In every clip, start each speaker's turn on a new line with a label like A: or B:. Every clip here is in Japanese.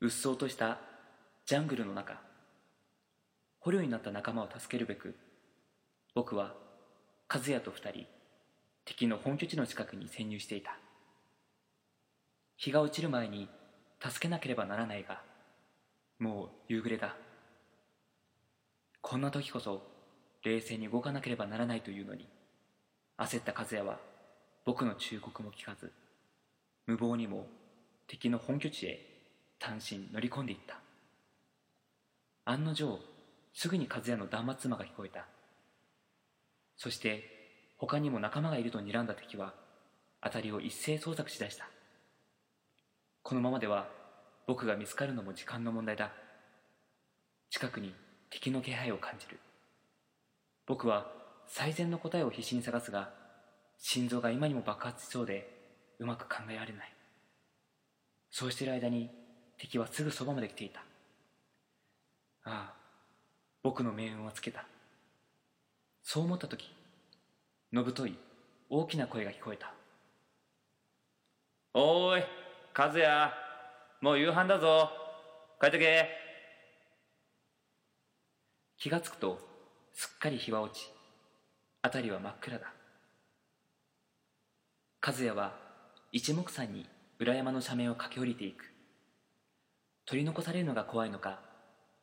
A: うっそうとしたジャングルの中捕虜になった仲間を助けるべく僕は和也と二人敵の本拠地の近くに潜入していた。日が落ちる前に助けなければならないがもう夕暮れだ。こんな時こそ冷静に動かなければならないというのに焦った和也は僕の忠告も聞かず無謀にも敵の本拠地へ単身乗り込んでいった。案の定すぐに和也の断末魔が聞こえた。そして他にも仲間がいると睨んだ敵は辺りを一斉捜索しだした。このままでは僕が見つかるのも時間の問題だ。近くに敵の気配を感じる。僕は最善の答えを必死に探すが心臓が今にも爆発しそうでうまく考えられない。そうしている間に敵はすぐそばまで来ていた。ああ僕の命運はつけた。そう思った時のぶとい大きな声が聞こえた。おーい和也もう夕飯だぞ。帰ってけ。気がつくとすっかり日は落ち辺りは真っ暗だ。和也は一目散に裏山の斜面を駆け下りていく取り残されるのが怖いのか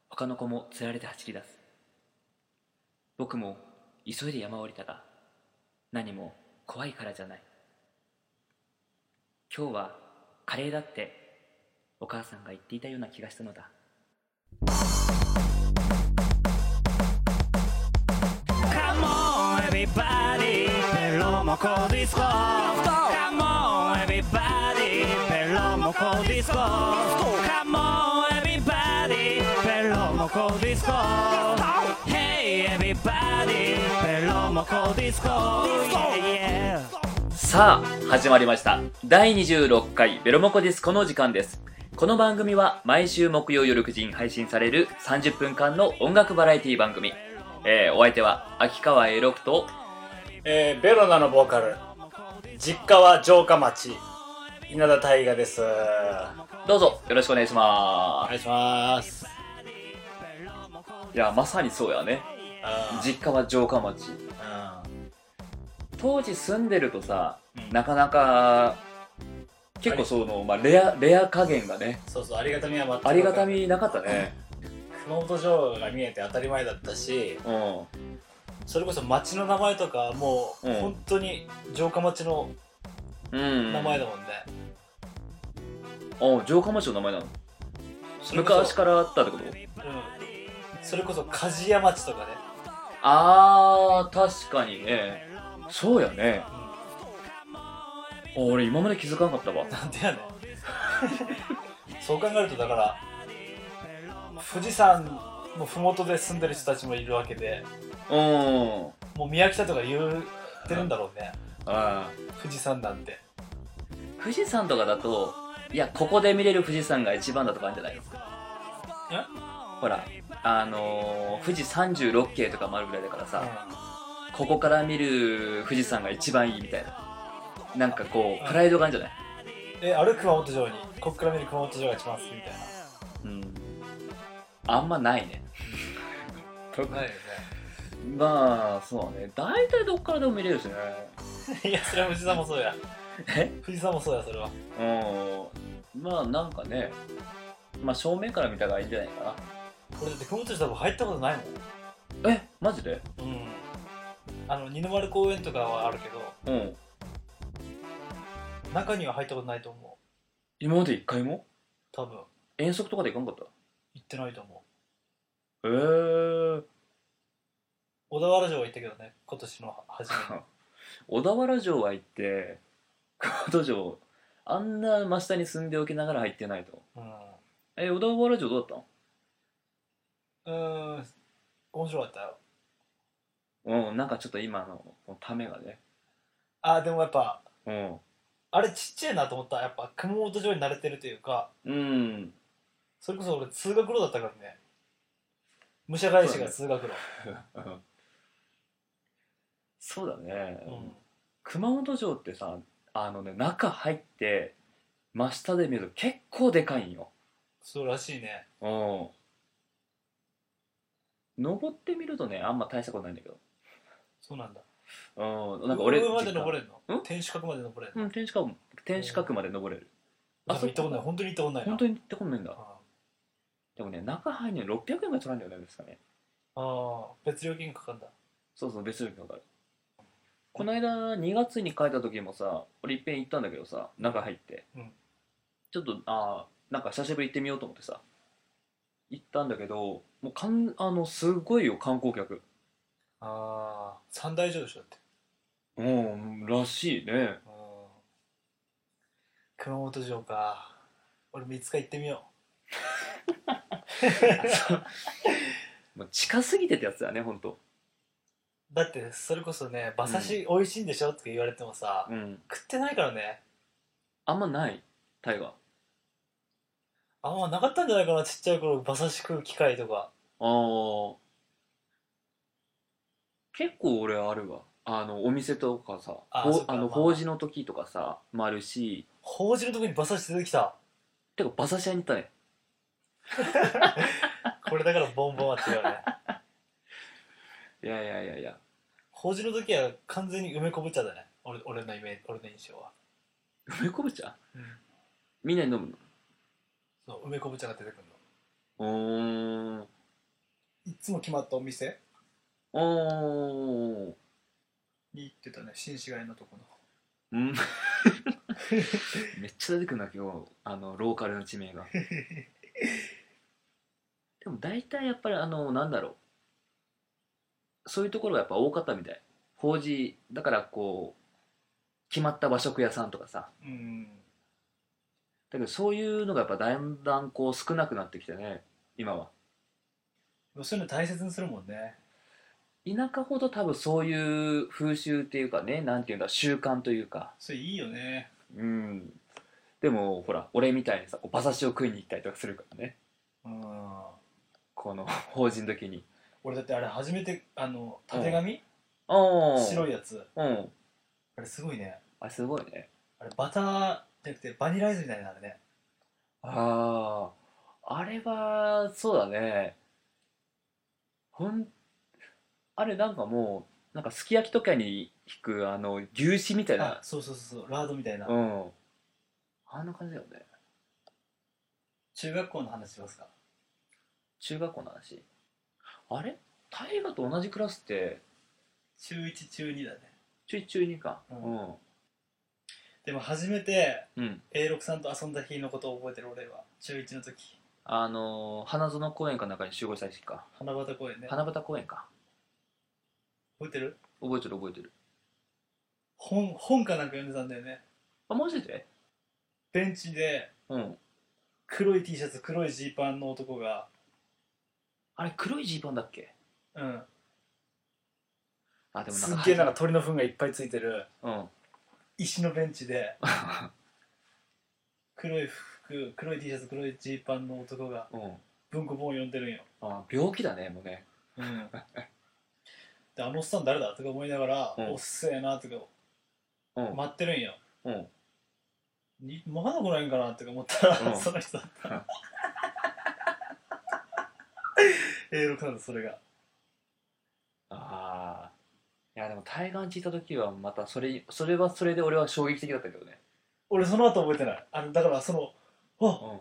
A: 他の子もつられて走り出す。僕も急いで山を降りたが何も怖いからじゃない。今日はカレーだってお母さんが言っていたような気がしたのだ。
B: Come on everybody. ペロモコディスコ Come on everybody. ペロモコディスコ。Come on everybody. ペロモコディスコ。Hey everybody. ペロモコディスコ。Yeah yeah.
A: さあ始まりました。第26回ベロモコディスコの時間です。この番組は毎週木曜夜9時に配信される30分間の音楽バラエティ番組。えー、お相手は秋川栄六と
C: えーベロナのボーカル実家は城下町稲田大我です。お
A: どうぞ。よろしくお願いしま
C: 願いします。
A: すいやまさにそうやね。
C: うん
A: 実家は城下町。
C: うん。
A: 当時住んでるとさ、
C: うん。
A: なかなか結構その、まあ、レアレア加減がね。
C: そうそうありがたみは全く
A: ありがたみなかったね。
C: 熊本城が見えて当たり前だったし
A: うん。
C: それこそ町の名前とかもう
A: うん。
C: 本当に城下町の
A: うん
C: 名前だもんね、
A: あ城下町の名前なの？昔からあったってこと？
C: うん。それこそ鍛冶屋町とかね、
A: あー確かにね。そうやね。あ俺今まで気づかなかったわ。
C: なんでやねん。そう考えるとだから富士山の麓で住んでる人たちもいるわけで
A: うん。
C: もう宮北とか言ってるんだろうね
A: あ
C: 富士山なんて。
A: ー富士山とかだといやここで見れる富士山が一番だとかあるんじゃないの？ほらあのー、富士36景とかもあるぐらいだからさ、ここから見る富士山が一番いいみたいな。なんかこうプライドがあるんじゃない？
C: えある熊本城にこっから見る熊本城が一番好きみたい
A: うん。あんまないね。
C: なないよ
A: まあそうね。大体どっからでも見れるしね
C: ねいやそれは富士山もそうや。
A: え？
C: 富士山もそうやそれは。
A: うん。まあなんかねまあ正面から見た方がいいんじゃないか
C: これだって熊本城多分入ったことないも
A: なえ？マジで？
C: んうん。あの二の丸公園とかはあるけど。
A: うん。
C: 中には入ったことないと思
A: 今まで一回も？
C: う多分。
A: 遠足とかで行かんかっ
C: 行ってないと思
A: た
C: う。
A: へえ
C: 小田原城は行ったけどね今年の初めに
A: 小田原城は行って熊本城あんな真下に住んでおきながら入ってないと。
C: うん。
A: え小田原城どうだっ
C: うーん。面白かったよ。
A: たのうんなんかちょっと今のためがね。
C: あでもやっぱ
A: うん。
C: あれちっちゃいなと思った。やっぱ熊本城に慣れてるというか。
A: うん。
C: それこそ俺通学路だったからね。武者返しが通学路
A: そうだね、
C: うん。
A: 熊本城ってさあのね中入って真下で見ると結構でかいんよ。
C: そうらしいね。
A: うん。登ってみるとねあんま大したことないんだけど。
C: そうなんだ。
A: うん。なんか俺
C: 上まで登れ
A: る
C: るの
A: ん？
C: 天守閣まで登れるの？
A: うん天守閣天守閣まで登れる。
C: あ行ったことない本当に行ったことないな。
A: 本当に行ってこんないんだ。
C: あ
A: でもね中入るには600円ぐらい取らんじゃないですかね。
C: あ別料金かかんだ。
A: そうそう別料金かかるこの間2月に帰った時もさ俺いっぺん行ったんだけどさ中入って、
C: うん。
A: ちょっとああなんか久しぶり行ってみようと思ってさ行ったんだけどもうかんあのすごいよ観光客。
C: ああ三大城でしょだって。
A: うんらしいね。
C: うん。熊本城か。俺もいつか行ってみよ
A: もう。近すぎてってやつだね本当
C: うだってそれこそね馬刺し美味しいんでしょって言われてもさ、
A: うん。
C: 食ってないからね。
A: あんまない？タイガー
C: あんまなかったんじゃないかなちっちゃい頃馬刺し食う機会とか。
A: あー。結構俺あるわ。あのお店とかさほ
C: あそっかまあ
A: あ。の法事の時とかさもあるし。
C: 法事の時に馬刺し出てきた？
A: てか馬刺し屋に行ったね。
C: これだからボンボンは違うね
A: いやいやいやいや。
C: 法事の時は完全に梅昆布茶だね。俺俺のイメージ俺の印象は、
A: 梅昆布茶みんなに飲む
C: そう梅昆布茶が出てくる
A: の。うー。
C: いつも決まったお店？
A: おー。
C: に行ってたね。新市街のとこの。
A: うん。めっちゃ出てくるな今日あのローカルの地名が。でも大体やっぱりあのなんだろうそういうところがやっぱ多かったみたい。法事だからこう決まった和食屋さんとかさ。
C: うん。
A: だけどそういうのがやっぱだんだんこう少なくなってきてね今は。
C: そういうの大切にするもんね。
A: 田舎ほど多分そういう風習っていうかねなんていうんだ習慣というか。
C: それいいよね。
A: うん。でもほら俺みたいにさこう馬刺しを食いに行ったりとかするからね。
C: うん。
A: この法事の時に
C: 俺だってあれ初めてあのたてがみ？
A: ああ
C: 白いやつ。
A: うん。
C: あれすごいね。
A: あすごいね。
C: あれバターじゃなくてバニラアイスみたいなのあれね。
A: あああれはそうだね。ほんあれなんかもうなんかすき焼きとかに引くあの牛脂みたい
C: あ
A: な
C: そうそうそうそう。ラードみたいな、
A: うん。あんな感じだよね。
C: 中学校の話しますか？
A: 中学校の話？あれ？大河と同じクラスって？
C: 中1中2だね。
A: 中1中2か。
C: う
A: うん。ん
C: でも初めて
A: うん。
C: A6 さんと遊んだ日のことを覚えてる俺は中1の時。
A: あのー花園公園かなんかに集合した時か。
C: 花畑公園ね。
A: 花畑公園か。
C: 覚えてる？
A: 覚えてる覚えてる。
C: 本本かなんか読んでたんだよね。
A: あマジで？
C: ベンチで
A: うん。
C: 黒い T シャツ黒いジーパンの男が
A: あれ黒いジーパンだっけ？
C: うん。
A: あでもなんか
C: すっげえなんか鳥の糞がいっぱいついてる。
A: うん。
C: 石のベンチで。黒い服黒い T シャツ黒いジーパンの男が
A: うん。
C: 文庫本を読んでるんよ。
A: あ病気だねもうね。
C: うん。であのおっさん誰だとか思いながら、
A: うん。
C: おっせえなとか
A: うん。
C: 待ってるんよ。
A: うん。
C: にまだ来ないんかなとか思ったら、
A: うん。
C: その人だった A6 なんだそれが。
A: ああいやでも対岸地行った時はまたそれそれはそれで俺は衝撃的だったけどね。
C: 俺その後覚えてない。あのだからそのあ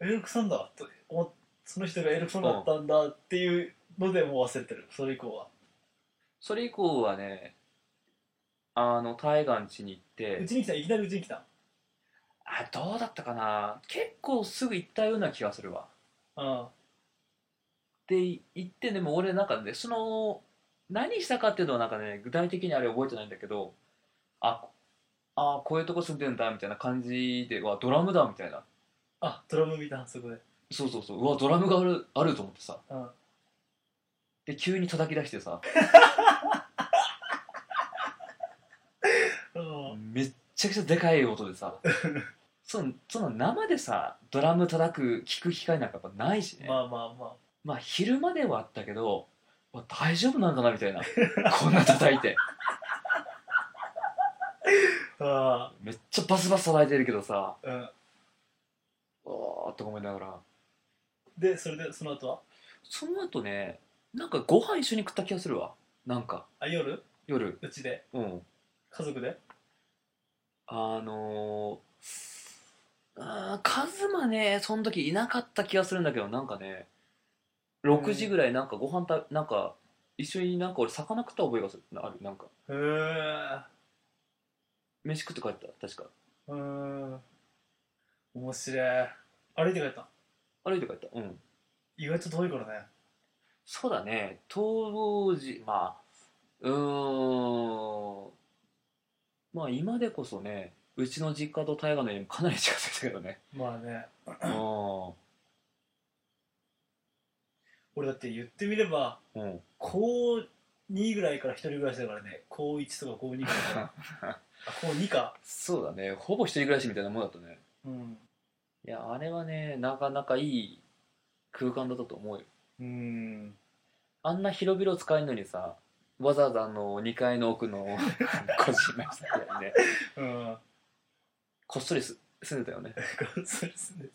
A: うん。
C: A6 さんだと思っその人が A6 さんだったんだっていうのでもう忘れてる。それ以降は。
A: それ以降はねあの対岸地に行って。
C: うちに来たいきなりうちに来た。
A: あどうだったかな。結構すぐ行ったような気がするわ。
C: うん
A: で行ってでも俺なんかねその何したかっていうのはなんかね具体的にあれ覚えてないんだけどああこういうとこ住んでんだみたいな感じでわドラムだみたいな。
C: あドラム見たそこで。
A: そうそうそう。うわドラムがあるあると思ってさ。
C: うん。
A: で急に叩き出してさ。
C: うん。
A: めっちゃくちゃでかい音でさ。そのその生でさドラム叩く聞く機会なんかやっぱないしね、
C: まあまあま
A: まあ昼まではあったけどわ大丈夫なんかなみたいな。こんな叩いて。
C: ああ。
A: めっちゃバスバス叩いてるけどさ。
C: あうん。
A: おーっとか思いながら。
C: でそれでその後は？
A: その後ねなんかご飯一緒に食った気がするわ。なんか。
C: あ夜？
A: 夜。
C: うちで？
A: うん。
C: 家族で？
A: あのー、あーカズマねその時いなかった気がするんだけどなんかね6時ぐらいなんかご飯たなんか一緒になんか俺魚食った覚えがする。あるなんか。
C: へえ
A: 飯食って帰った確か。
C: うーん。面白い。歩いて帰った？
A: 歩いて帰った。うん。
C: 意外と遠いからね。
A: そうだね。当時まあうーん。まあ今でこそねうちの実家と大河の家もかなり近づいたけどね。
C: まあね。
A: う
C: 俺だって言ってみれば
A: んうん。
C: 高2ぐらいから一人暮らしだからね。高1とか高2ぐらいか。ら あ高2か。
A: そうだね。ほぼ一人暮らしみたいなもんだったね。
C: うん。
A: いやあれはねなかなかいい空間だったと思うよ。
C: うーん。
A: あんな広々使えるのにさわざわざあの2階の奥の個人の人にね。
C: うん。
A: こっそりす住んでたよね。
C: それすね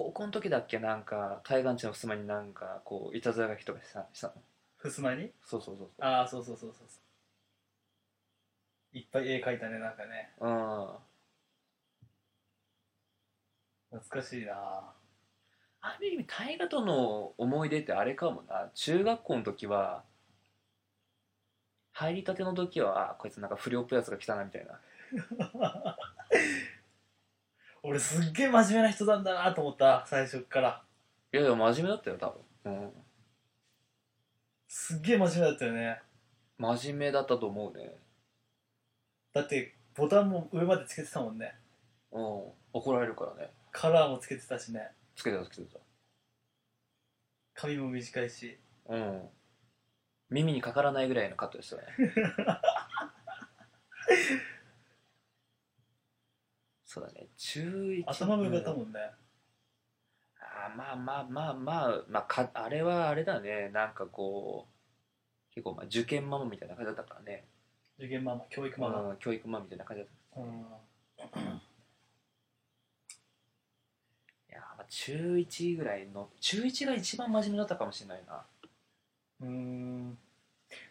A: 高校の時だっけなんか対岸地の襖になんかこういたずら書きとかしたしたの。
C: ふすまに？
A: そうそうそうそう。
C: ああそうそうそうそうそう。いっぱい絵描いたねなんかね。
A: うん
C: 懐かしいな。
A: ある意味大河との思い出ってあれかもな。中学校の時は入りたての時はあこいつなんか不良っぽいやつが来たなみたいな
C: 俺すっげえ真面目な人なんだなと思った最初っから。
A: いやいや真面目だったよ多分。うん。
C: すっげえ真面目だったよね。
A: 真面目だったと思うね。
C: だってボタンも上までつけてたもんね。
A: うん。怒られるからね。
C: カラーもつけてたしね。
A: つけてたつけて
C: 髪も短いし。
A: たうん。耳にかからないぐらいのカットでしたねそうだね中1
C: 頭も良かったもんね。
A: あーまあまあまあまあ、まあ、かあれはあれだね。なんかこう結構まあ受験ママみたいな感じだったからね、
C: 受験ママ教育ママ。
A: うん教育ママみたいな感じだった。
C: うん。
A: いやーまあ中1ぐらいの中1が一番真面目だったかもしれないな。
C: うーん。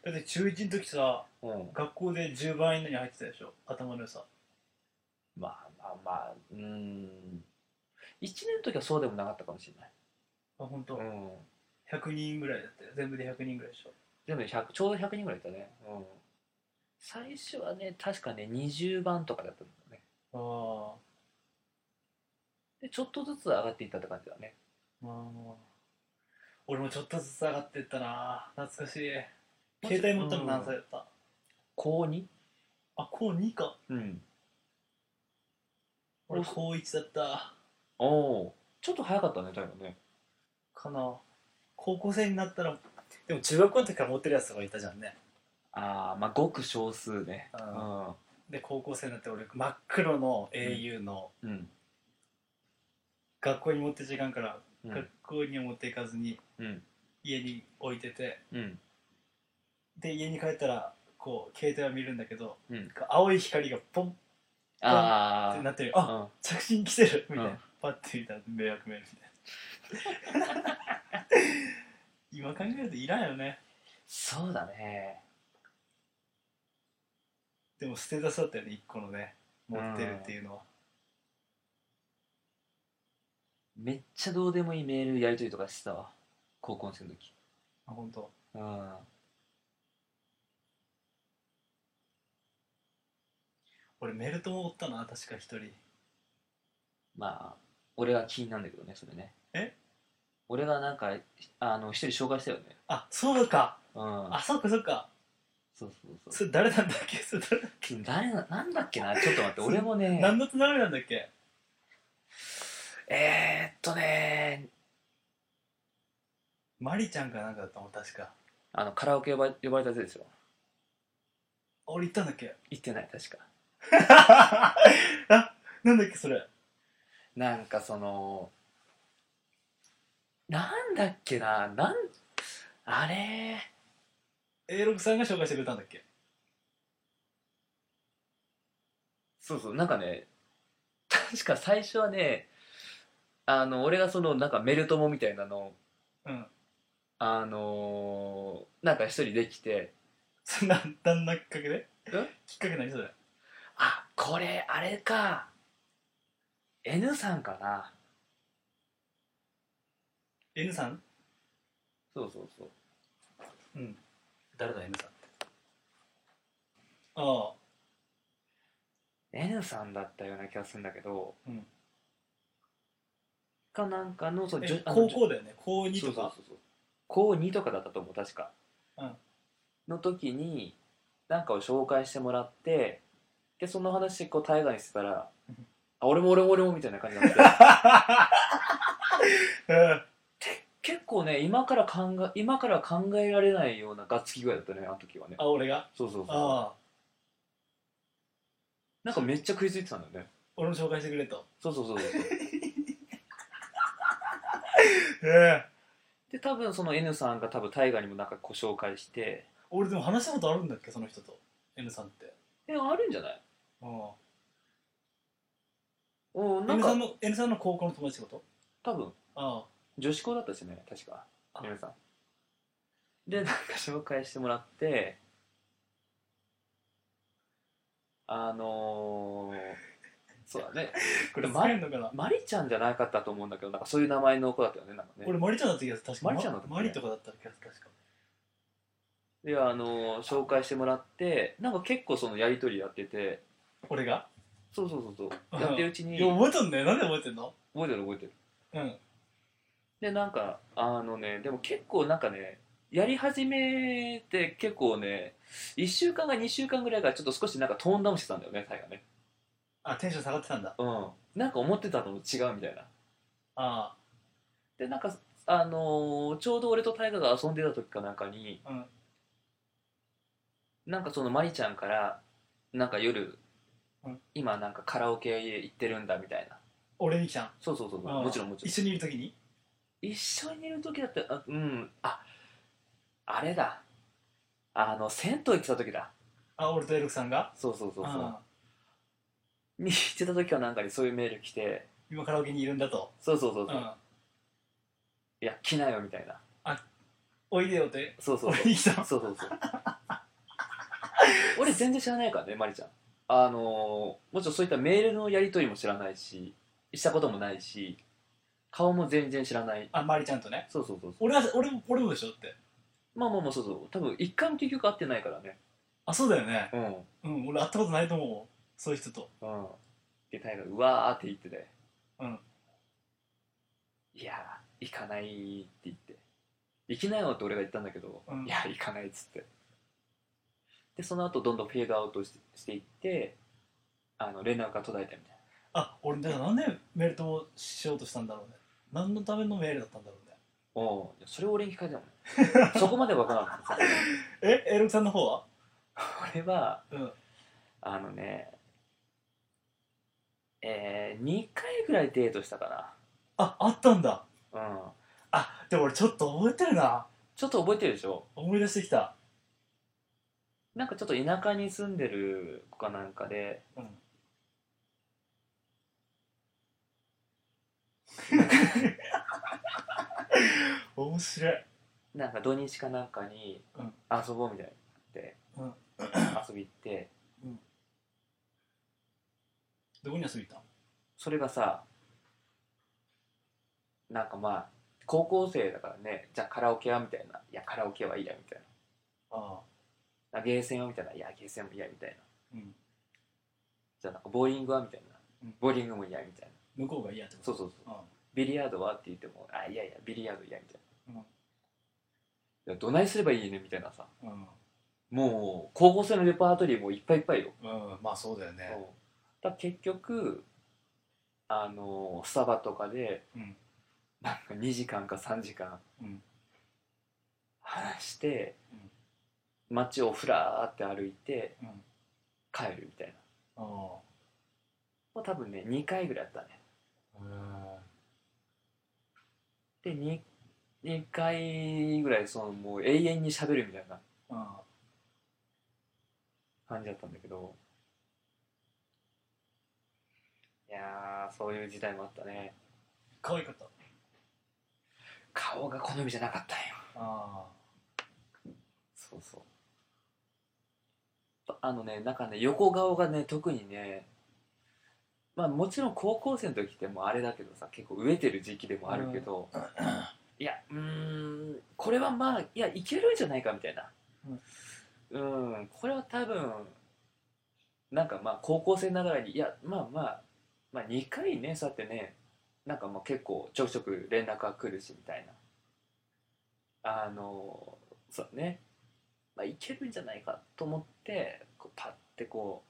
C: だって中1の時さ
A: うん。
C: 学校で10番以内に入ってたでしょ？頭の良さ。
A: まあまあまあうーん。1年の時はそうでもなかったかもしれない。
C: あ本当、
A: うん。
C: 100人ぐらいだったよ。全部で100人ぐらいでしょ。
A: でもね100ちょうど100人ぐらいいたね。うん。最初はね確かね20番とかだったんだよね。
C: あ
A: でちょっとずつ上がっていったって感じだね。
C: あまあ俺もちょっとずつ上がってったな。懐かしい。携帯持ったの何歳だった、
A: 高 2?
C: あ高2か。
A: うん
C: 俺高1だった。
A: おおちょっと早かったね多分ね。
C: かな。高校生になったらでも中学校の時から持ってるやつとかいたじゃんね。
A: ああまあごく少数ね。
C: うで高校生になって俺真っ黒の au の
A: うん。うん。
C: 学校に持って時間から、
A: うん。
C: 学校には持っていかずに
A: うん。
C: 家に置いてて
A: うん。
C: で家に帰ったらこう携帯を見るんだけど
A: うん。
C: 青い光がポンっ
A: ああ
C: てなってる。
A: あ
C: あ着信来てる。みたいな、
A: うん。
C: パッて見たら迷惑メールみたいな。今考えるといらんよね。
A: そうだね。
C: でもステータスだったよね一個のね。持ってるっていうのは、
A: めっちゃどうでもいいメールやり取りとかしてたわ。高校生の時。
C: あ本当。
A: うん
C: 俺メルトもおったな確か一人。
A: まあ俺が気になるんだけどねそれね。
C: え？
A: 俺がなんかあの一人紹介したよね。
C: あそうか。
A: うん。
C: あそっかそっか。
A: そうそうそう。
C: それ誰なんだっけ？それ誰
A: 誰ななんだっけな？ちょっと待って俺もね。
C: 何のつながりなんだっけ？
A: えー、っとね。
C: マリちゃんかなんかだったもん確か。
A: あのカラオケ呼ば呼ばれたやつですよ
C: 俺行ったんだっけ？
A: 行ってない確か
C: あなんだっけそれ。
A: なんかそのなんだっけななんあれ。
C: A6 さんが紹介してくれたんだっけ。
A: そうそうなんかね確か最初はねあの俺がそのなんかメルトモみたいなの
C: うん。
A: あのーなんか一人できて。
C: そ んな旦那きっかけで？
A: え
C: きっかけ何それ？
A: あこれあれか。N さんかな。
C: N さん？
A: そうそうそう。
C: うん。誰だ N さんって？ああ。
A: N さんだったような気がするんだけど、
C: うん。
A: かなんかのそう
C: え
A: じゅあの
C: 高校だよね。高2
A: そう
C: とか？
A: そうそうそう高2とかだったと思う確か、
C: うん。
A: の時になんかを紹介してもらってでその話こう大河にしてたら
C: うん「
A: あ俺も俺も俺も」みたいな感じになって。
C: うん。
A: 結構ね今から考え今から考えられないようなガッツキ具合だったねあの時はね。
C: あ俺が？
A: そうそうそう。
C: ああ。
A: なんかめっちゃ食いついてたんだよね。
C: 俺も紹介してくれと。
A: そうそうそうそう。
C: え え
A: で多分その N さんが多分大河にもなんかこう紹介して。
C: 俺でも話したことあるんだっけその人と。N さんって。
A: えあるんじゃない？
C: ああ。
A: おなん
C: N さ
A: か
C: んの N さんの高校の友達ってこ
A: 多分。
C: とあ。
A: 女子校だったしね確か。
C: あ。
A: N さんでなんか紹介してもらってあのー、そうだね。
C: あ これ
A: ま
C: 使えんのかな？
A: マリちゃんじゃなかったと思うんだけどなんかそういう名前の子だったよねなんかね。
C: 俺マリちゃんだった気がする確か。
A: マリちゃんだったっけ？
C: マリとかだった気がする確か。
A: であのー紹介してもらってなんか結構そのやり取りやってて
C: 俺が？
A: そうそうそうそう。
C: うん。
A: やってるうちに。
C: いや覚えとんね。なんで覚えてんの？
A: 覚えてる覚えてる。
C: うん。
A: でなんかあのねでも結構なんかねやり始めて結構ね1週間か2週間ぐらいからちょっと少しなんかトーンダウンしてたんだよねタイがね。
C: あテンション下がってたんだ。
A: うん。なんか思ってたのと違うみたいな。
C: あ
A: でなんかあのーちょうど俺とタイガが遊んでた時かなんかに
C: あうん。
A: なんかそのマリちゃんからなんか夜、
C: うん。
A: 今なんかカラオケ行ってるんだみたいな。
C: 俺に来たん？
A: そうそうそうそう。
C: ああ。
A: もちろんもちろん。
C: 一緒にいる時に？
A: 一緒にいる時だったらあうん。ああれだ。あの銭湯行ってた時だ。
C: あ俺とエルクさんが？
A: そうそうそうそう。
C: ああ。
A: に行ってた時はなんかにそういうメール来て。
C: 今カラオケにいるんだと。
A: そうそうそうそう、
C: うん。
A: いや来なよみたいな。
C: おいでよって？
A: そうそうそう。
C: 俺に来た
A: そうそうそう。俺全然知らないからねマリちゃんあのーもちろんそういったメールのやり取りも知らないししたこともないし顔も全然知らない。
C: あマリちゃんとね。
A: そうそうそうそう。
C: 俺は俺も俺もでしょって。
A: まあまあまあそうそう。多分一回も結局会ってないからね。
C: あそうだよね。
A: うん。
C: うん俺会ったことないと思う。そういう人と。
A: うん。でタイがうわーって言ってて。
C: うん。
A: いやー行かないって言って。行きなよって俺が言ったんだけど、
C: うん。
A: いや行かないっつってでその後どんどんフェードアウトしてしていってあの連絡が途絶えたみたい
C: あ俺だからなんでメールとしようとしたんだろうね。何のためのメールだったんだろうね。
A: なおういやそれを俺に聞かれたもんね。そこまでわからなかった
C: えエルクさんの方は？
A: 俺は
C: うん。
A: あのねえー、2回ぐらいデートしたか
C: ああったんだ。
A: なうん。
C: あでも俺ちょっと覚えてるな。
A: ちょっと覚えてるでしょ。
C: 思い出してきた
A: なんかちょっと田舎に住んでる子かなんかで
C: うん。面白い。
A: なんか土日かなんかに
C: うん。
A: 遊ぼうみたいになって、
C: うん。
A: 遊び行って。
C: どこに遊び行ったの？
A: それがさなんかまあ高校生だからねじゃあカラオケはみたいな。いやカラオケはいいやみたい
C: ああ
A: なゲーセンはみたいな。いやゲーセンも嫌みたいな。
C: うん。
A: じゃあなんかボーリングはみたいな、
C: うん。
A: ボーリングも嫌みたいな。
C: 向こうが嫌ってこと？
A: そうそうそう。
C: う
A: ビリヤードはって言ってもあいやいやビリヤード嫌みたいな、
C: うん。
A: どないすればいいねみたいなさ。
C: んうん。
A: もう高校生のレパートリーもいっぱいいっぱいよ、
C: うん。まあそうだよね。
A: うん。だ結局あのスタバとかで
C: うん。
A: なんか2時間か3時間
C: うん。
A: 話して、街をふらーって歩いて
C: うん
A: 帰るみたいな。
C: あ
A: もう多分ね2回ぐらいやったね。
C: あ
A: で 2, 2回ぐらいそのもう永遠に喋るみたいな
C: あ
A: 感じだったんだけど。いやーそういう時代もあったね。
C: 可愛かった。
A: 顔が好みじゃなかったんよ。
C: あ
A: そうそうあのねなんかね横顔がね特にねまあもちろん高校生の時ってもうあれだけどさ結構飢えてる時期でもあるけど、いやうーんこれはまあいやいけるんじゃないかみたいな。うん。これは多分なんかまあ高校生ながらにいやまあまあまあ2回ねそうやってねなんかまあ結構ちょくちょく連絡が来るしみたいな。あのそうだねまあ、いけるんじゃないかと思ってこうパッてこ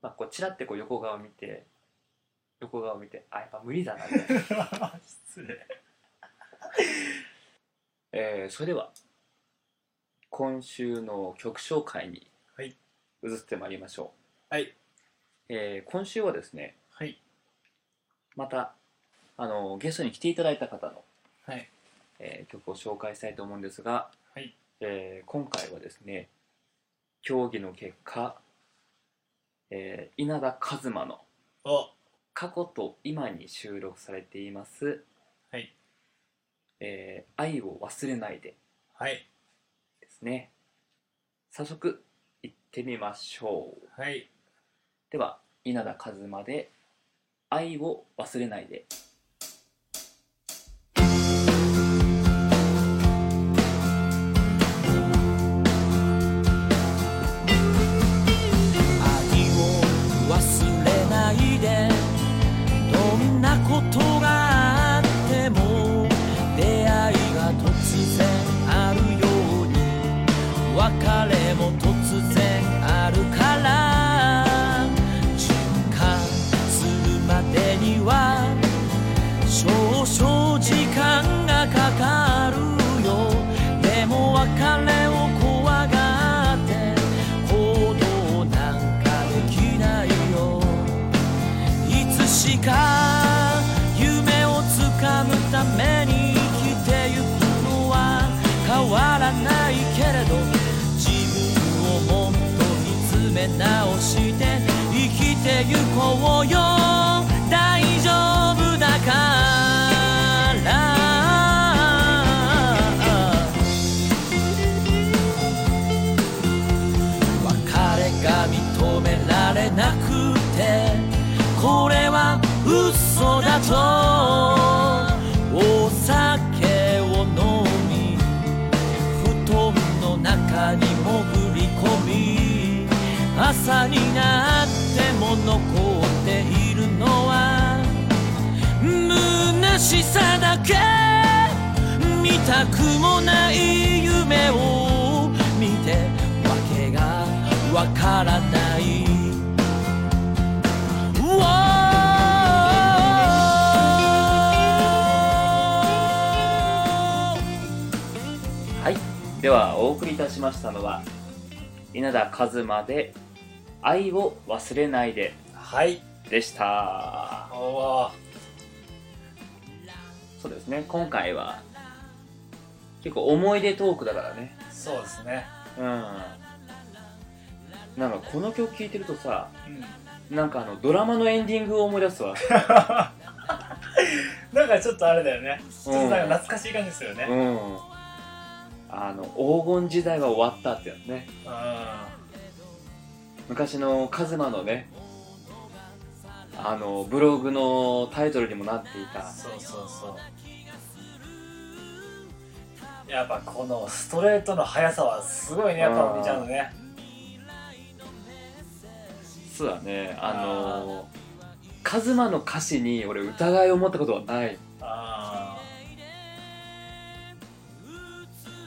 A: う,、まあ、こうチラッてこう横顔見て横顔見てあやっぱ無理だな。みたいな、
C: あ失礼。
A: えーそれでは今週の曲紹介に
C: はい。
A: 移ってまいりましょう、
C: はい。
A: えー今週はですね
C: はい。
A: またあのゲストに来ていただいた方の、
C: はい。
A: えー曲を紹介したいと思うんですが、
C: はい
A: えー今回はですね競技の結果、えー稲田和馬の
C: お。
A: 過去と今に収録されています
C: はい「
A: えー愛を忘れないで
C: はい」
A: ですね。早速行ってみましょう。
C: はい。
A: では稲田和馬で「愛を忘れないで」
B: ゆこうよ。大丈夫だから。別れが認められなくてこれは嘘だと。お酒を飲み布団の中に潜り込み朝になっても残しさだけ見たくもない夢を見てわけがわからない。
A: はい。ではお送りいたしましたのは稲田和馬で「愛を忘れないで
C: はい」
A: でした。
C: おー
A: そうですね。今回は結構思い出トークだからね。
C: そうですね。
A: うん。なんかこの曲聴いてるとさ
C: うん。
A: なんかあのドラマのエンディングを思い出すわ。
C: なんかちょっとあれだよね。ちょっとなんか懐かしい感じですよね。
A: うん。あの黄金時代は終わったってやつね。
C: う
A: 昔のカズマのねあのブログのタイトルにもなっていた。
C: んそうそうそう。やっぱこのストレートの速さはすごいね。やっぱお兄ちゃんのね。
A: そうだね。あのカズマの歌詞に俺疑いを持ったことはない。
C: あ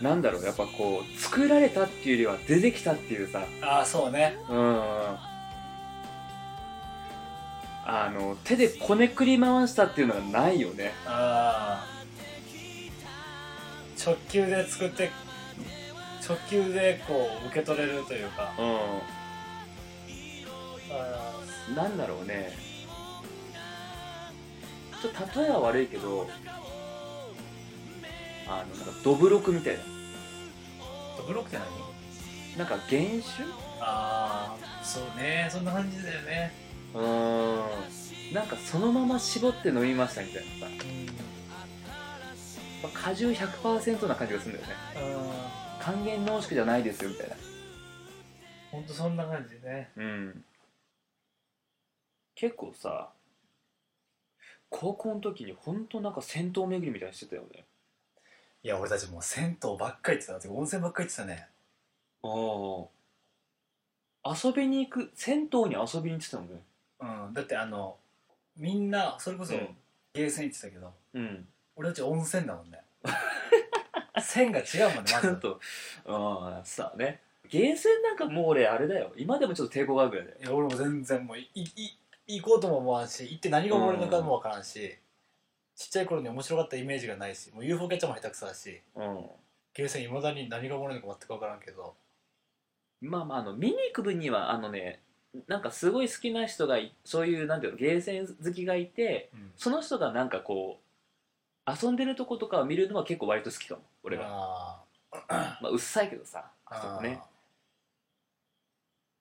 A: なんだろうやっぱこう作られたっていうよりは出てきたっていうさ
C: ー。あーそうね
A: うんあの手でこねくり回したっていうのがないよね。
C: あー。直球で作って直球でこう受け取れるというか。
A: う
C: あ
A: ん。なんだろうね。ちょっと例えは悪いけどあのなんかドブロクみたいな。
C: ーブロックって何？
A: なんか原種？
C: ああそうね。そんな感じだよね
A: うーん。なんかそのまま絞って飲みましたみたいなさ、まあ果汁100%な感じがするんだよね。
C: うん。
A: 還元濃縮じゃないですよみたいな。
C: ほんとそんな感じね。
A: うん。結構さ高校の時に本当なんか銭湯巡りみたいにしてたよね。
C: いや俺たちもう銭湯ばっかり行ってた。てか温泉ばっかり行ってたね。
A: ああ。遊びに行く銭湯に遊びに行ってたのね
C: うんだってあのみんなそれこそ
A: うん。
C: ゲーセン行ってたけど、
A: うん。
C: 俺たち温泉だもんね。線が違うもんね
A: ち
C: まず。
A: ゃんとああさあね。ゲーセンなんかもう俺あれだよ。今でもちょっと抵抗があるぐらいだよ。
C: いや俺も全然もういいい行こうとも思わんし行って何がおもろいのかもわからんし、ちっちゃい頃に面白かったイメージがないしもう UFO キャッチャーも下手くそだし
A: うん。
C: ゲーセンいまだに何がおもろいのか全く分からんけど。
A: まあまああの見に行く分にはあのねなんかすごい好きな人がいそういうなんていうのゲーセン好きがいて
C: うん。
A: その人がなんかこう遊んでるとことかを見るのは結構割と好きかも俺が、
C: あ
A: まあうっさいけどさ
C: ー
A: あそこね。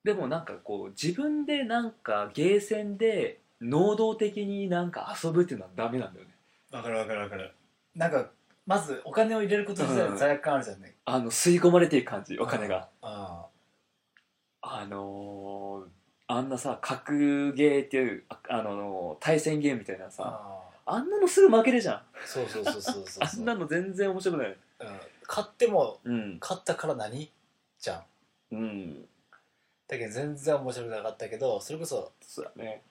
A: でもなんかこう自分でなんかゲーセンで能動的になんか遊ぶっていうのはダメなんだよね。
C: 分かる分かる分かる。なんかまずお金を入れること自体罪悪感あるじゃんね、
A: あの吸い込まれていく感じお金が。
C: あ
A: あのー、あんなさ格ゲーっていうああのー対戦ゲームみたいな
C: あ
A: さ
C: あ
A: あんなのすぐ負けるじゃん。
C: あそうそうそうそうそう。
A: あんなの全然面白くない。
C: うん。買っても
A: うん。
C: 買ったから何じゃん。
A: うん。
C: だけど全然面白くなかったけどそれこそ
A: そうだね。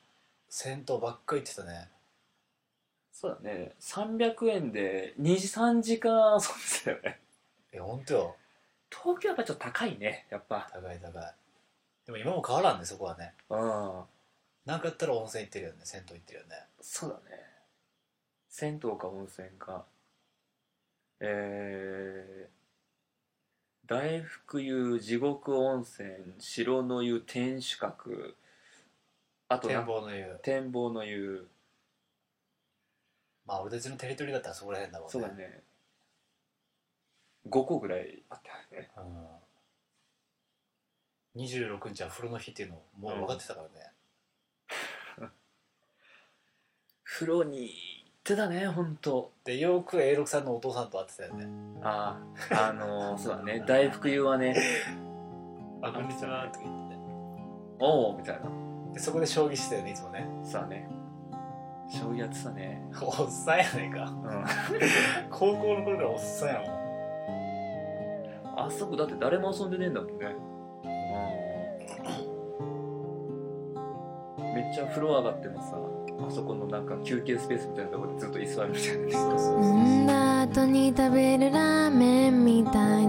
C: 戦闘ばっかり言ってたね。
A: そうだね。300円で2時3時間遊んでたよね。
C: え本当よ。
A: 東京はやっぱちょっと高いねやっぱ。
C: 高い高いでも今も変わらんねそこはね。
A: うん。
C: なんかやったら温泉行ってるよね銭湯行ってるよね。
A: そうだね。銭湯か温泉か。えー、大福湯地獄温泉白の湯天守閣。あとな
C: 展望の湯。
A: 展望の湯。
C: まあ俺たちのテリトリーだったらそこら辺だもんね。
A: そうだね。5個ぐらいあったよね。
C: うん、26日は風呂の日っていうのもう分かってたからね、
A: 風呂に行ってたねほんと
C: でよく A6 さんのお父さんと会ってたよね。
A: あああのー、そうだね。大福湯はね「
C: あこんにちは」とか言って。ね
A: おおみたいな。
C: でそこで将棋してたよねいつもね。
A: そうだね。将棋やってたね。
C: おっさんやねんか。
A: うん。
C: 高校の頃からおっさんやもん。
A: あそこだって誰も遊んでねえんだもんねっちゃ風呂上がってもさあそこのなんか休憩スペースみたいなところでずっと居座るみたいな。ね
C: そう
D: ん。だ後に食べるラーメンみたい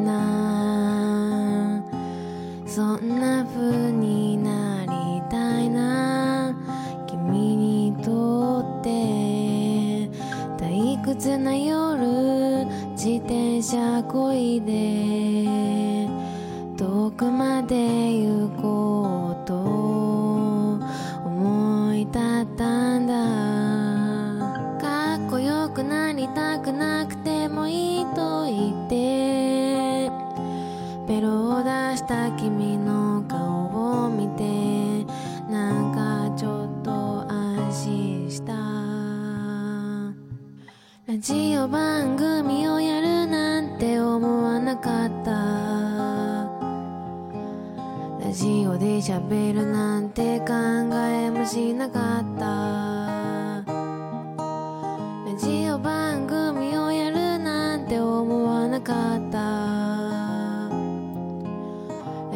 D: かった。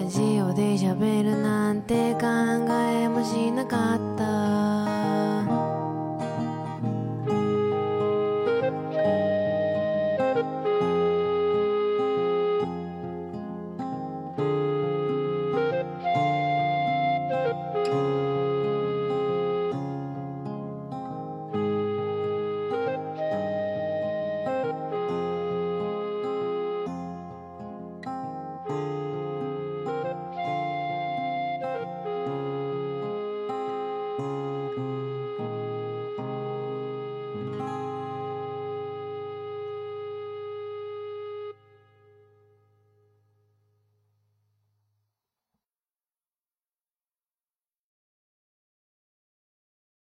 D: ラジオで喋るなんて考えもしなかった。